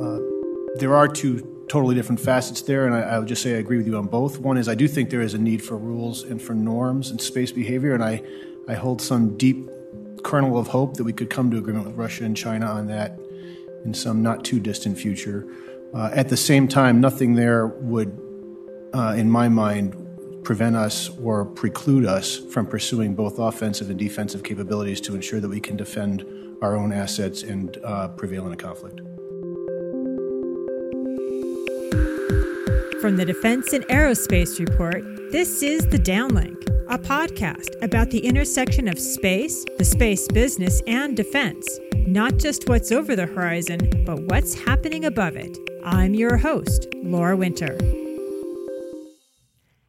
Uh, there are two totally different facets there, and I, I, would just say I agree with you on both. One is I do think there is a need for rules and for norms and space behavior, and I, I hold some deep kernel of hope that we could come to agreement with Russia and China on that in some not too distant future. Uh, at the same time, nothing there would, uh, in my mind, prevent us or preclude us from pursuing both offensive and defensive capabilities to ensure that we can defend our own assets and uh, prevail in a conflict. From the Defense and Aerospace Report, this is The Downlink, a podcast about the intersection of space, the space business, and defense. Not just what's over the horizon, but what's happening above it. I'm your host, Laura Winter.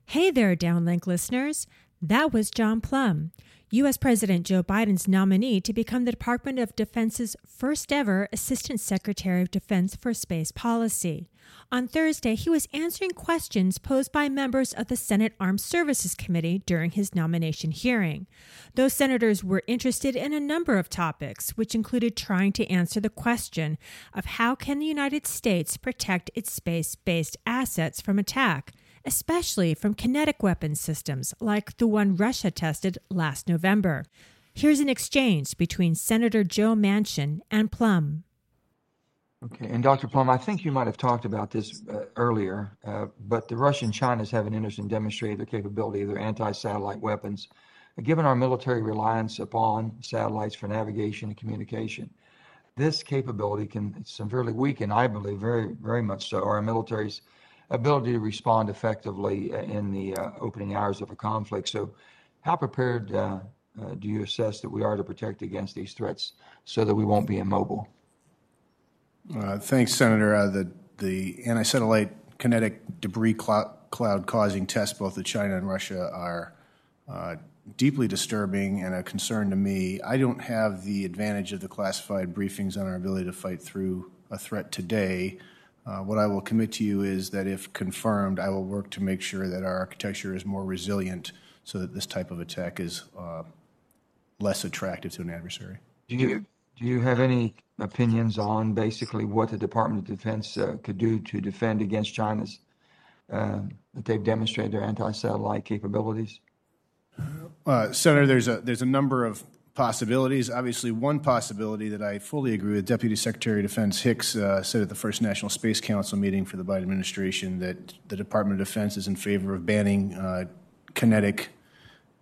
Hey there, Downlink listeners. That was John Plumb, U.S. President Joe Biden's nominee to become the Department of Defense's first ever Assistant Secretary of Defense for Space Policy. On Thursday, he was answering questions posed by members of the Senate Armed Services Committee during his nomination hearing. Those senators were interested in a number of topics, which included trying to answer the question of how can the United States protect its space-based assets from attack especially from kinetic weapon systems like the one Russia tested last November. Here's an exchange between Senator Joe Manchin and Plumb. Okay, and Dr. Plumb, I think you might have talked about this uh, earlier, uh, but the Russian China's have an interest in demonstrating their capability of their anti-satellite weapons. Given our military reliance upon satellites for navigation and communication, this capability can severely weaken, I believe, very, very much so, our military's ability to respond effectively uh, in the uh, opening hours of a conflict. So, how prepared uh, uh, do you assess that we are to protect against these threats so that we won't be immobile? Uh, thanks, Senator. Uh, the the anti-satellite kinetic debris cl- cloud causing tests, both of China and Russia, are deeply disturbing and a concern to me. I don't have the advantage of the classified briefings on our ability to fight through a threat today. Uh, what I will commit to you is that if confirmed, I will work to make sure that our architecture is more resilient so that this type of attack is uh, less attractive to an adversary. Do you, do you have any opinions on basically what the Department of Defense uh, could do to defend against China's, uh, that they've demonstrated their anti-satellite capabilities? Uh, Senator, there's a, there's a number of possibilities. Obviously, one possibility that I fully agree with Deputy Secretary of Defense Hicks uh, said at the first National Space Council meeting for the Biden administration that the Department of Defense is in favor of banning uh, kinetic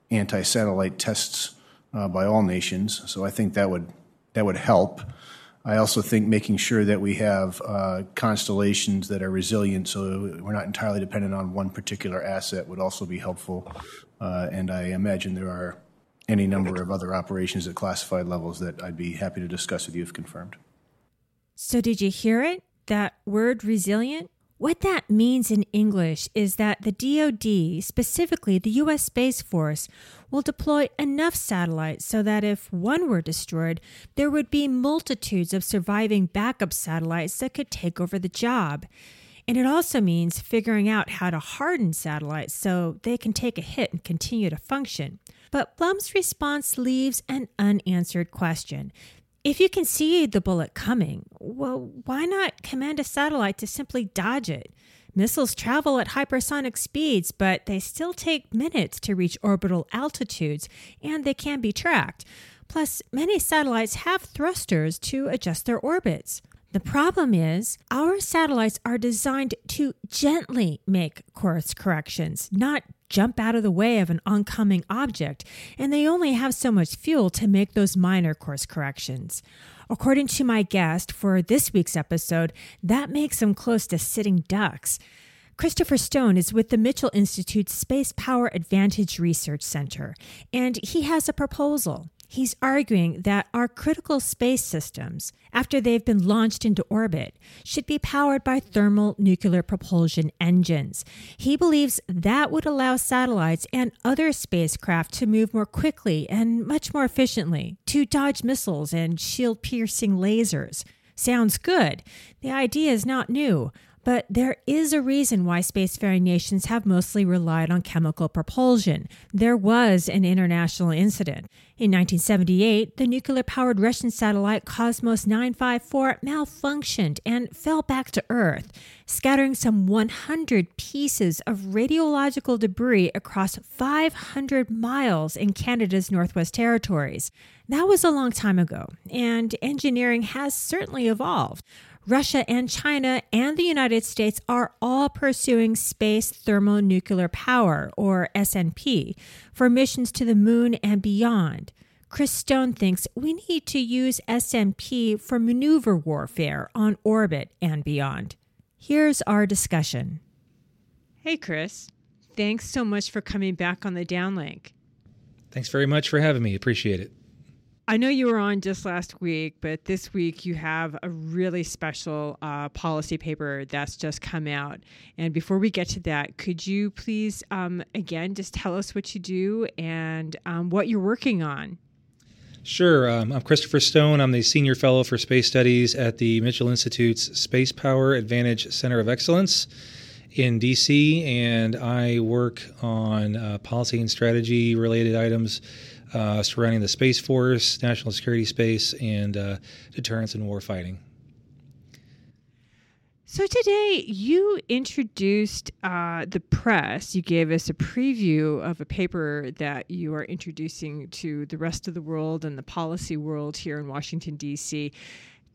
anti satellite tests uh, by all nations. So I think that would, that would help. I also think making sure that we have uh, constellations that are resilient so we're not entirely dependent on one particular asset would also be helpful. Uh, and I imagine there are any number of other operations at classified levels that I'd be happy to discuss with you if confirmed. So, did you hear it? That word resilient? What that means in English is that the DoD, specifically the U.S. Space Force, will deploy enough satellites so that if one were destroyed, there would be multitudes of surviving backup satellites that could take over the job. And it also means figuring out how to harden satellites so they can take a hit and continue to function. But Plumb's response leaves an unanswered question. If you can see the bullet coming, well, why not command a satellite to simply dodge it? Missiles travel at hypersonic speeds, but they still take minutes to reach orbital altitudes, and they can be tracked. Plus, many satellites have thrusters to adjust their orbits. The problem is, our satellites are designed to gently make course corrections, not jump out of the way of an oncoming object, and they only have so much fuel to make those minor course corrections. According to my guest for this week's episode, that makes them close to sitting ducks. Christopher Stone is with the Mitchell Institute's Spacepower Advantage Research Center, and he has a proposal. He's arguing that our critical space systems, after they've been launched into orbit, should be powered by thermal nuclear propulsion engines. He believes that would allow satellites and other spacecraft to move more quickly and much more efficiently, to dodge missiles and shield piercing lasers. Sounds good. The idea is not new. But there is a reason why spacefaring nations have mostly relied on chemical propulsion. There was an international incident. In 1978, the nuclear powered Russian satellite Cosmos 954 malfunctioned and fell back to Earth, scattering some 100 pieces of radiological debris across 500 miles in Canada's Northwest Territories. That was a long time ago, and engineering has certainly evolved. Russia and China and the United States are all pursuing space thermonuclear power, or SNP, for missions to the moon and beyond. Chris Stone thinks we need to use SNP for maneuver warfare on orbit and beyond. Here's our discussion. Hey, Chris. Thanks so much for coming back on the downlink. Thanks very much for having me. Appreciate it. I know you were on just last week, but this week you have a really special uh, policy paper that's just come out. And before we get to that, could you please, um, again, just tell us what you do and um, what you're working on? Sure. Um, I'm Christopher Stone. I'm the Senior Fellow for Space Studies at the Mitchell Institute's Space Power Advantage Center of Excellence in DC, and I work on uh, policy and strategy related items uh, surrounding the Space Force, national security space, and uh, deterrence and warfighting. So today you introduced uh, the press. You gave us a preview of a paper that you are introducing to the rest of the world and the policy world here in Washington D.C.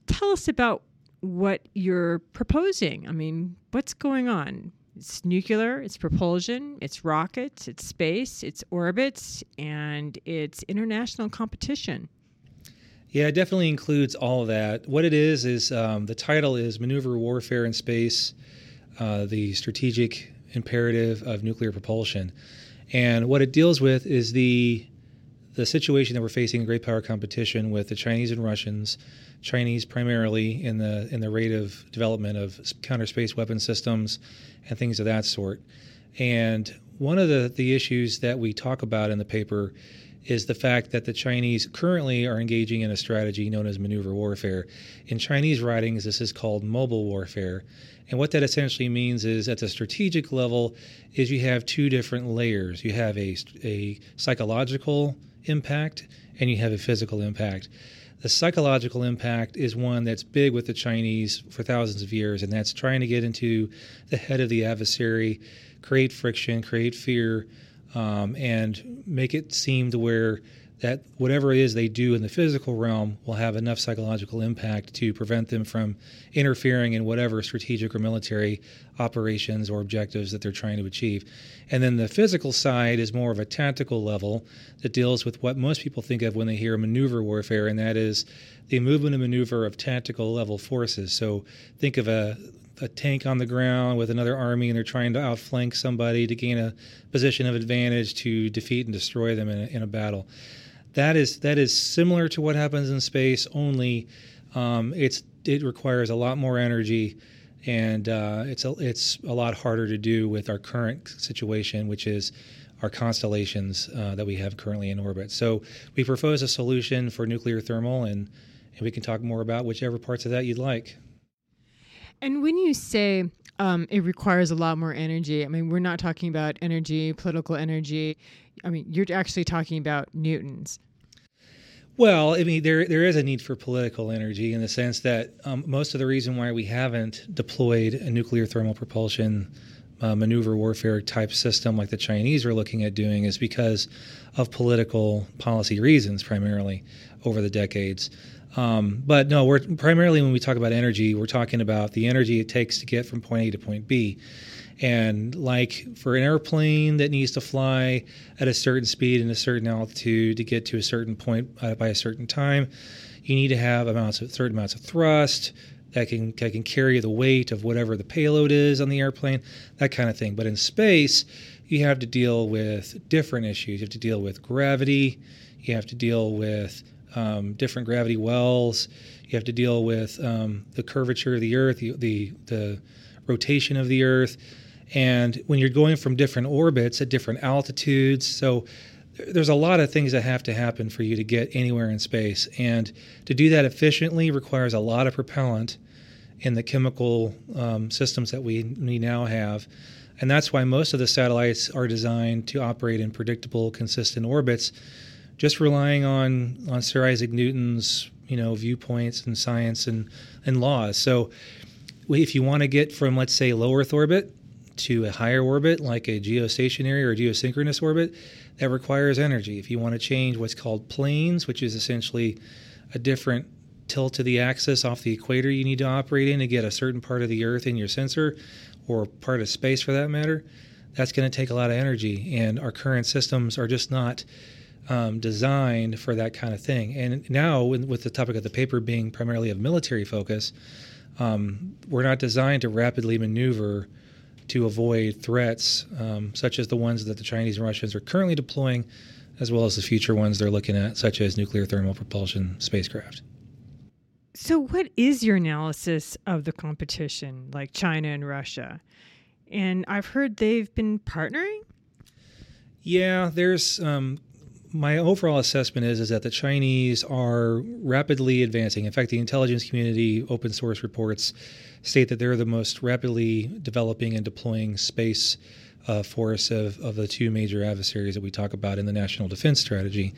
Tell us about what you're proposing. I mean, what's going on? It's nuclear, it's propulsion, it's rockets, it's space, it's orbits, and it's international competition. Yeah, it definitely includes all of that. What it is is um, the title is Maneuver Warfare in Space, uh, the strategic imperative of nuclear propulsion, and what it deals with is the the situation that we're facing in great power competition with the Chinese and Russians, Chinese primarily in the in the rate of development of counter space weapon systems and things of that sort. And one of the, the issues that we talk about in the paper is the fact that the Chinese currently are engaging in a strategy known as maneuver warfare. In Chinese writings, this is called mobile warfare. And what that essentially means is at the strategic level is you have two different layers. You have a, a psychological impact and you have a physical impact. The psychological impact is one that's big with the Chinese for thousands of years, and that's trying to get into the head of the adversary, create friction, create fear, um, and make it seem to where that whatever it is they do in the physical realm will have enough psychological impact to prevent them from interfering in whatever strategic or military operations or objectives that they're trying to achieve. And then the physical side is more of a tactical level that deals with what most people think of when they hear maneuver warfare, and that is the movement and maneuver of tactical level forces. So think of a a tank on the ground with another army and they're trying to outflank somebody to gain a position of advantage to defeat and destroy them in a, in a battle that is that is similar to what happens in space. Only um, it's it requires a lot more energy, and uh, it's a, it's a lot harder to do with our current situation, which is our constellations uh, that we have currently in orbit. So we propose a solution for nuclear thermal, and and we can talk more about whichever parts of that you'd like. And when you say um, it requires a lot more energy, I mean, we're not talking about energy, political energy. I mean, you're actually talking about newtons. Well, I mean, there there is a need for political energy in the sense that um, most of the reason why we haven't deployed a nuclear thermal propulsion uh, maneuver warfare type system like the Chinese are looking at doing is because of political policy reasons, primarily over the decades. Um, but no, we're primarily when we talk about energy, we're talking about the energy it takes to get from point A to point B. And like for an airplane that needs to fly at a certain speed and a certain altitude to get to a certain point uh, by a certain time, you need to have amounts of certain amounts of thrust that can that can carry the weight of whatever the payload is on the airplane, that kind of thing. But in space, you have to deal with different issues. You have to deal with gravity. You have to deal with um, different gravity wells. You have to deal with um, the curvature of the Earth, the, the, the rotation of the Earth. And when you're going from different orbits at different altitudes, so there's a lot of things that have to happen for you to get anywhere in space. And to do that efficiently requires a lot of propellant in the chemical um, systems that we, we now have. And that's why most of the satellites are designed to operate in predictable, consistent orbits, just relying on, on Sir Isaac Newton's you know viewpoints and science and, and laws. So if you want to get from, let's say, low Earth orbit to a higher orbit, like a geostationary or geosynchronous orbit, that requires energy. If you want to change what's called planes, which is essentially a different tilt to the axis off the equator you need to operate in to get a certain part of the Earth in your sensor, or part of space for that matter, that's going to take a lot of energy. And our current systems are just not um, designed for that kind of thing. And now, with the topic of the paper being primarily of military focus, um, we're not designed to rapidly maneuver to avoid threats um, such as the ones that the Chinese and Russians are currently deploying, as well as the future ones they're looking at, such as nuclear thermal propulsion spacecraft. So, what is your analysis of the competition, like China and Russia? And I've heard they've been partnering. Yeah, there's um, my overall assessment is is that the Chinese are rapidly advancing. In fact, the intelligence community open source reports state that they're the most rapidly developing and deploying space uh, force of, of the two major adversaries that we talk about in the national defense strategy.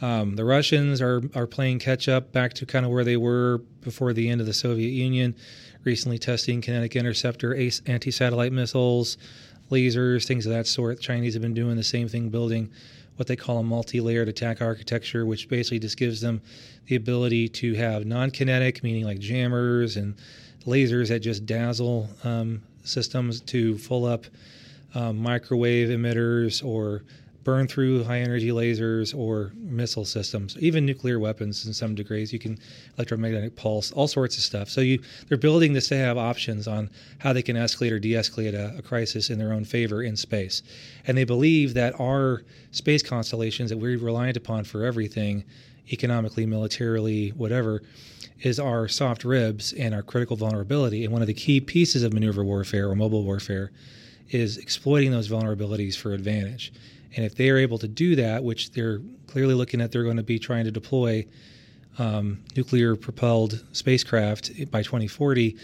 Um, the Russians are are playing catch up back to kind of where they were before the end of the Soviet Union, recently testing kinetic interceptor anti satellite missiles, lasers, things of that sort. The Chinese have been doing the same thing, building what they call a multi-layered attack architecture, which basically just gives them the ability to have non-kinetic, meaning like jammers and lasers that just dazzle um, systems, to full up um, microwave emitters or burn through high energy lasers or missile systems, even nuclear weapons in some degrees. You can electromagnetic pulse, all sorts of stuff. So you they're building this to have options on how they can escalate or de-escalate a, a crisis in their own favor in space. And they believe that our space constellations that we're reliant upon for everything, economically, militarily, whatever, is our soft ribs and our critical vulnerability. And one of the key pieces of maneuver warfare or mobile warfare is exploiting those vulnerabilities for advantage. And if they are able to do that, which they're clearly looking at, they're going to be trying to deploy um, nuclear propelled spacecraft by 2040,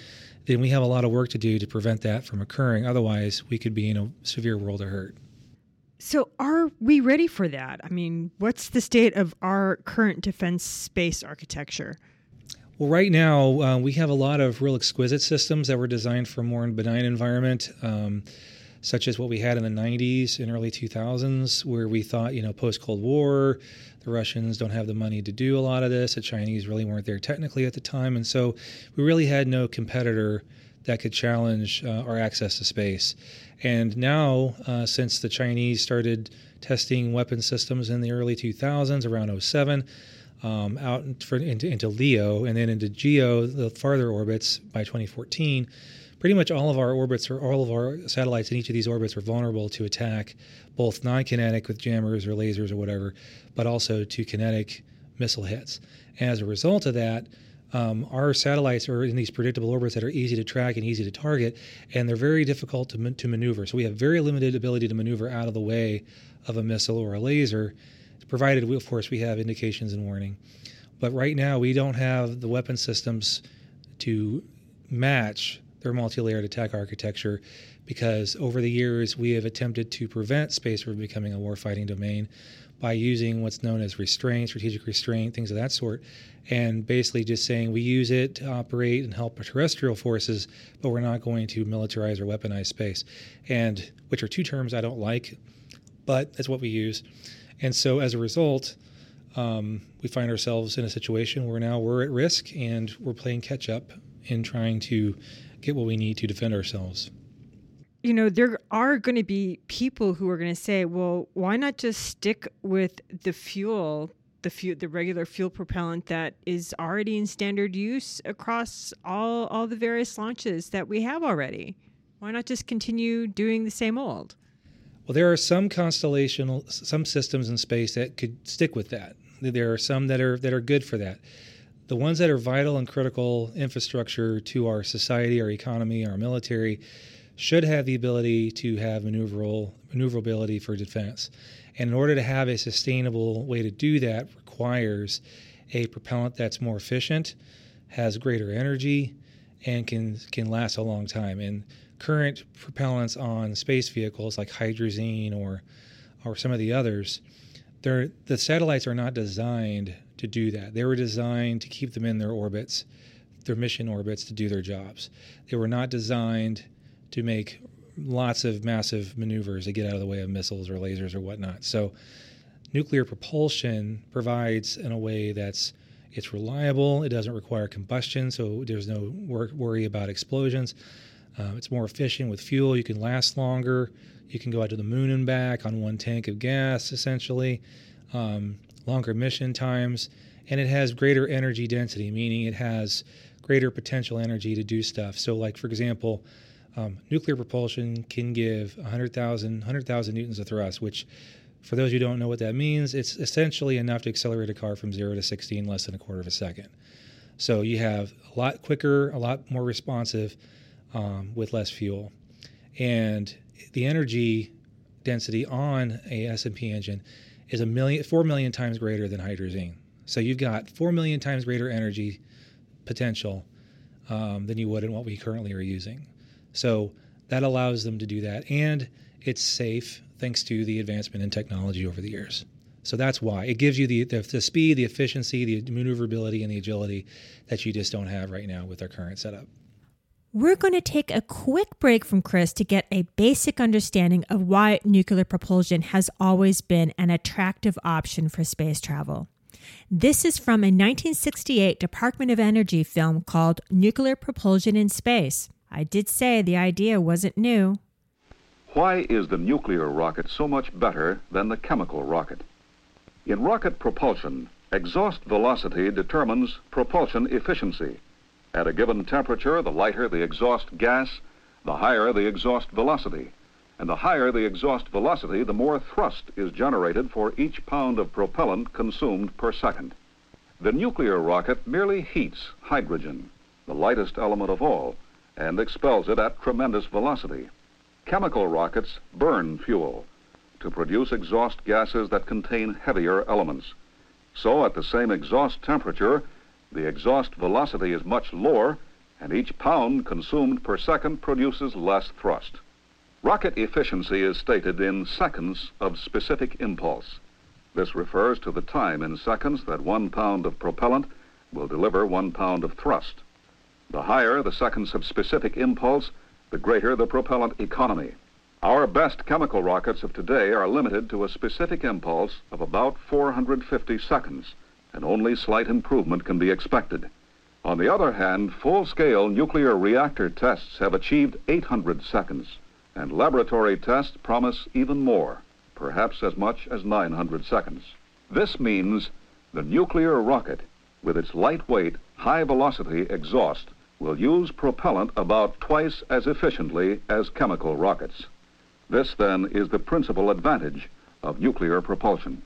then we have a lot of work to do to prevent that from occurring. Otherwise, we could be in a severe world of hurt. So, are we ready for that? I mean, what's the state of our current defense space architecture? Well, right now, uh, we have a lot of real exquisite systems that were designed for a more benign environment. Um, such as what we had in the 90s and early 2000s, where we thought, you know, post Cold War, the Russians don't have the money to do a lot of this. The Chinese really weren't there technically at the time. And so we really had no competitor that could challenge uh, our access to space. And now, uh, since the Chinese started testing weapon systems in the early 2000s, around 07, um, out for, into, into LEO and then into GEO, the farther orbits by 2014, pretty much all of our orbits or all of our satellites in each of these orbits are vulnerable to attack, both non-kinetic with jammers or lasers or whatever, but also to kinetic missile hits. And as a result of that, um, our satellites are in these predictable orbits that are easy to track and easy to target, and they're very difficult to, to maneuver. So we have very limited ability to maneuver out of the way of a missile or a laser, provided, we, of course, we have indications and warning. But right now, we don't have the weapon systems to match their multi-layered attack architecture because over the years we have attempted to prevent space from becoming a warfighting domain by using what's known as restraint, strategic restraint, things of that sort, and basically just saying we use it to operate and help terrestrial forces, but we're not going to militarize or weaponize space, and which are two terms I don't like, but that's what we use, and so as a result. Um, we find ourselves in a situation where now we're at risk and we're playing catch up in trying to get what we need to defend ourselves. You know, there are going to be people who are going to say, well, why not just stick with the fuel, the fuel, the regular fuel propellant that is already in standard use across all, all the various launches that we have already? Why not just continue doing the same old? Well, there are some constellational, some systems in space that could stick with that. There are some that are that are good for that the ones that are vital and critical infrastructure to our society, our economy, our military should have the ability to have maneuverable, maneuverability for defense. And in order to have a sustainable way to do that requires a propellant that's more efficient, has greater energy, and can can last a long time. And current propellants on space vehicles like hydrazine or or some of the others, they're, the satellites are not designed to do that. They were designed to keep them in their orbits, their mission orbits, to do their jobs. They were not designed to make lots of massive maneuvers to get out of the way of missiles or lasers or whatnot. So, nuclear propulsion provides in a way that's it's reliable. It doesn't require combustion, so there's no wor- worry about explosions. Uh, it's more efficient with fuel. You can last longer. You can go out to the moon and back on one tank of gas, essentially. Um, longer mission times, and it has greater energy density, meaning it has greater potential energy to do stuff. So, like for example, um, nuclear propulsion can give 100,000 100,000 newtons of thrust, which, for those who don't know what that means, it's essentially enough to accelerate a car from zero to 60 in less than a quarter of a second. So you have a lot quicker, a lot more responsive um, with less fuel, and the energy density on a SNP engine is a million, four million times greater than hydrazine. So you've got four million times greater energy potential um, than you would in what we currently are using. So that allows them to do that, and it's safe thanks to the advancement in technology over the years. So that's why it gives you the, the, the speed, the efficiency, the maneuverability, and the agility that you just don't have right now with our current setup. We're going to take a quick break from Chris to get a basic understanding of why nuclear propulsion has always been an attractive option for space travel. This is from a 1968 Department of Energy film called Nuclear Propulsion in Space. I did say the idea wasn't new. Why is the nuclear rocket so much better than the chemical rocket? In rocket propulsion, exhaust velocity determines propulsion efficiency. At a given temperature, the lighter the exhaust gas, the higher the exhaust velocity. And the higher the exhaust velocity, the more thrust is generated for each pound of propellant consumed per second. The nuclear rocket merely heats hydrogen, the lightest element of all, and expels it at tremendous velocity. Chemical rockets burn fuel to produce exhaust gases that contain heavier elements. So, at the same exhaust temperature, the exhaust velocity is much lower, and each pound consumed per second produces less thrust. Rocket efficiency is stated in seconds of specific impulse. This refers to the time in seconds that one pound of propellant will deliver one pound of thrust. The higher the seconds of specific impulse, the greater the propellant economy. Our best chemical rockets of today are limited to a specific impulse of about 450 seconds and only slight improvement can be expected. On the other hand, full-scale nuclear reactor tests have achieved 800 seconds, and laboratory tests promise even more, perhaps as much as 900 seconds. This means the nuclear rocket, with its lightweight, high-velocity exhaust, will use propellant about twice as efficiently as chemical rockets. This, then, is the principal advantage of nuclear propulsion.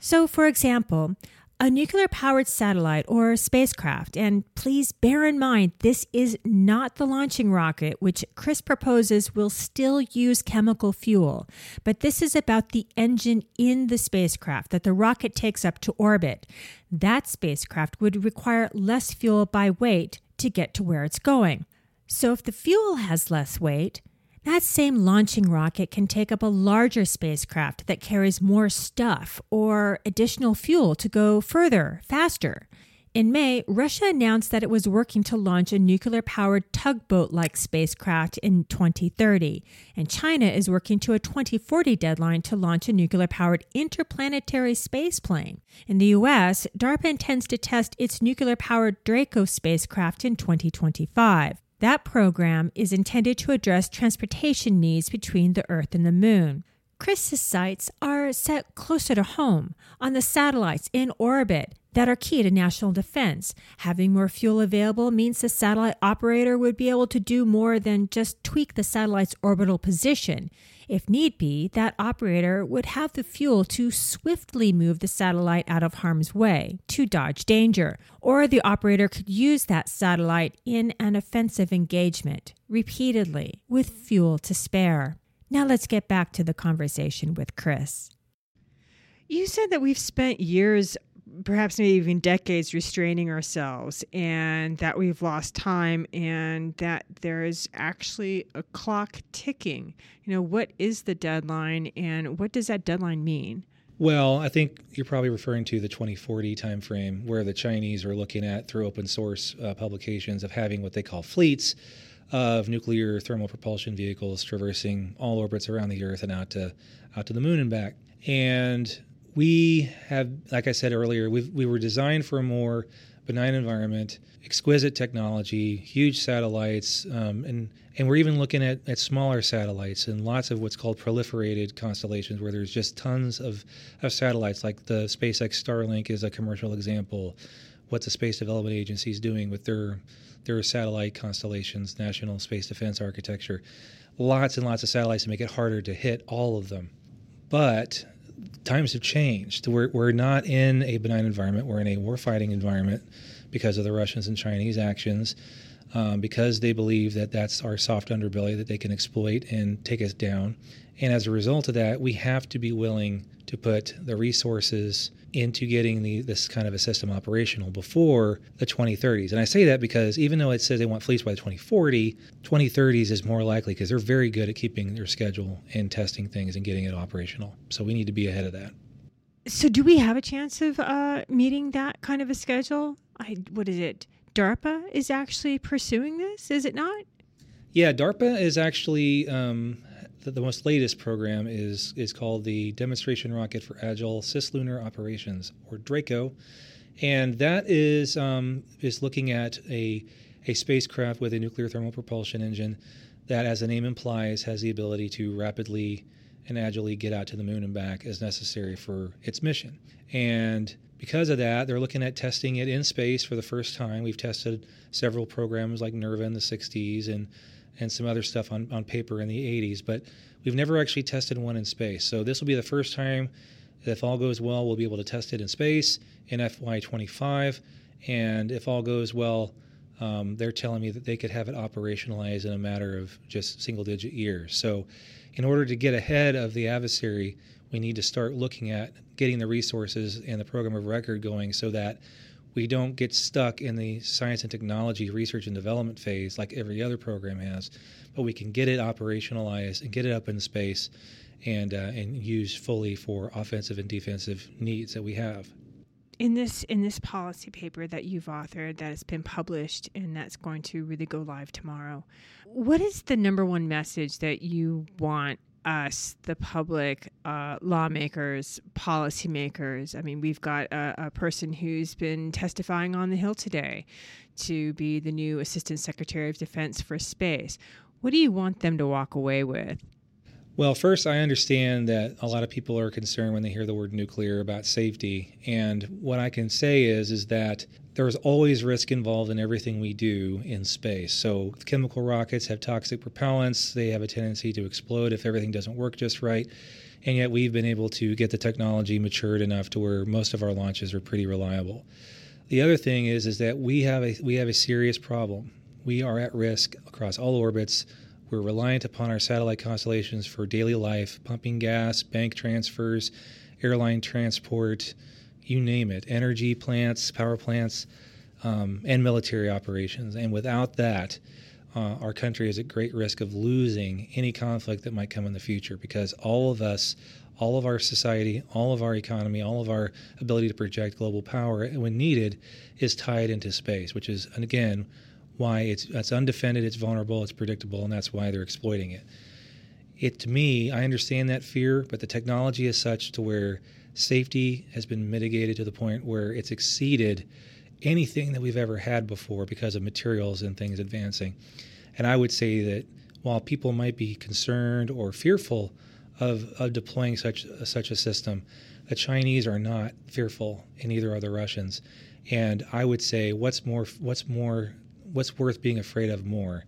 So, for example, a nuclear powered satellite or spacecraft. And please bear in mind, this is not the launching rocket, which Chris proposes will still use chemical fuel. But this is about the engine in the spacecraft that the rocket takes up to orbit. That spacecraft would require less fuel by weight to get to where it's going. So if the fuel has less weight, that same launching rocket can take up a larger spacecraft that carries more stuff or additional fuel to go further, faster. In May, Russia announced that it was working to launch a nuclear powered tugboat like spacecraft in 2030, and China is working to a 2040 deadline to launch a nuclear powered interplanetary spaceplane. In the US, DARPA intends to test its nuclear powered Draco spacecraft in 2025. That program is intended to address transportation needs between the Earth and the Moon. Chris's sights are set closer to home, on the satellites in orbit that are key to national defense. Having more fuel available means the satellite operator would be able to do more than just tweak the satellite's orbital position. If need be, that operator would have the fuel to swiftly move the satellite out of harm's way to dodge danger, or the operator could use that satellite in an offensive engagement repeatedly with fuel to spare. Now let's get back to the conversation with Chris. You said that we've spent years perhaps maybe even decades restraining ourselves and that we've lost time and that there is actually a clock ticking. You know, what is the deadline and what does that deadline mean? Well, I think you're probably referring to the 2040 timeframe where the Chinese are looking at through open source uh, publications of having what they call fleets of nuclear thermal propulsion vehicles traversing all orbits around the Earth and out to out to the moon and back. And we have, like I said earlier, we we were designed for a more benign environment, exquisite technology, huge satellites, um, and and we're even looking at, at smaller satellites and lots of what's called proliferated constellations, where there's just tons of, of satellites. Like the SpaceX Starlink is a commercial example. What the Space Development Agency is doing with their their satellite constellations, National Space Defense Architecture, lots and lots of satellites to make it harder to hit all of them. But times have changed. We're, we're not in a benign environment. We're in a warfighting environment because of the Russians and Chinese actions, um, because they believe that that's our soft underbelly that they can exploit and take us down. And as a result of that, we have to be willing to put the resources into getting the, this kind of a system operational before the 2030s. And I say that because even though it says they want fleets by 2040, 2030s is more likely because they're very good at keeping their schedule and testing things and getting it operational. So we need to be ahead of that. So, do we have a chance of uh, meeting that kind of a schedule? I, what is it? DARPA is actually pursuing this, is it not? Yeah, DARPA is actually um, the, the, most latest program is is called the Demonstration Rocket for Agile Cislunar Operations, or DRACO, and that is um, is looking at a a spacecraft with a nuclear thermal propulsion engine that, as the name implies, has the ability to rapidly and agilely get out to the moon and back as necessary for its mission. And because of that, they're looking at testing it in space for the first time. We've tested several programs like NERVA in the 60s and and some other stuff on, on paper in the 80s, but we've never actually tested one in space. So this will be the first time, if all goes well, we'll be able to test it in space in FY25. And if all goes well, um, they're telling me that they could have it operationalized in a matter of just single digit years. So, in order to get ahead of the adversary, we need to start looking at getting the resources and the program of record going so that we don't get stuck in the science and technology research and development phase like every other program has, but we can get it operationalized and get it up in space and uh, and used fully for offensive and defensive needs that we have. In this in this policy paper that you've authored that has been published and that's going to really go live tomorrow, what is the number one message that you want us, the public, uh, lawmakers, policymakers. I mean, we've got a, a, person who's been testifying on the Hill today to be the new Assistant Secretary of Defense for Space. What do you want them to walk away with? Well, first, I understand that a lot of people are concerned when they hear the word nuclear about safety. And what I can say is, is that there's always risk involved in everything we do in space. So, chemical rockets have toxic propellants, they have a tendency to explode if everything doesn't work just right. And yet, we've been able to get the technology matured enough to where most of our launches are pretty reliable. The other thing is, is that we have a, we have a serious problem. We are at risk across all orbits we're reliant upon our satellite constellations for daily life, pumping gas, bank transfers, airline transport, you name it, energy plants, power plants, um, and military operations. And without that, uh, our country is at great risk of losing any conflict that might come in the future because all of us, all of our society, all of our economy, all of our ability to project global power when needed is tied into space, which is, again, why it's it's undefended, it's vulnerable, it's predictable, and that's why they're exploiting it. It to me, I understand that fear, but the technology is such to where safety has been mitigated to the point where it's exceeded anything that we've ever had before because of materials and things advancing. And I would say that while people might be concerned or fearful of, of deploying such such a system, the Chinese are not fearful, and neither are the Russians. And I would say, what's more what's more what's worth being afraid of more?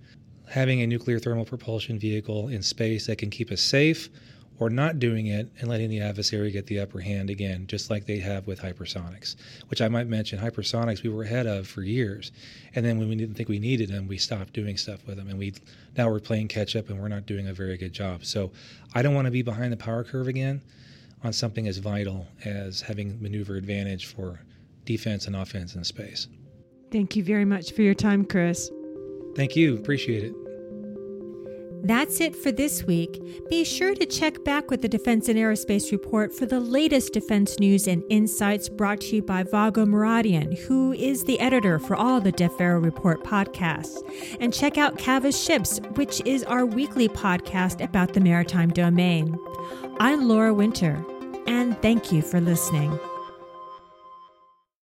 Having a nuclear thermal propulsion vehicle in space that can keep us safe, or not doing it and letting the adversary get the upper hand again, just like they have with hypersonics, which I might mention. Hypersonics we were ahead of for years, and then when we didn't think we needed them, we stopped doing stuff with them, and we now we're playing catch up, and we're not doing a very good job. So I don't want to be behind the power curve again on something as vital as having maneuver advantage for defense and offense in space. Thank you very much for your time, Chris. Thank you. Appreciate it. That's it for this week. Be sure to check back with the Defense and Aerospace Report for the latest defense news and insights brought to you by Vago Muradian, who is the editor for all the DefAero Report podcasts. And check out Cavas Ships, which is our weekly podcast about the maritime domain. I'm Laura Winter, and thank you for listening.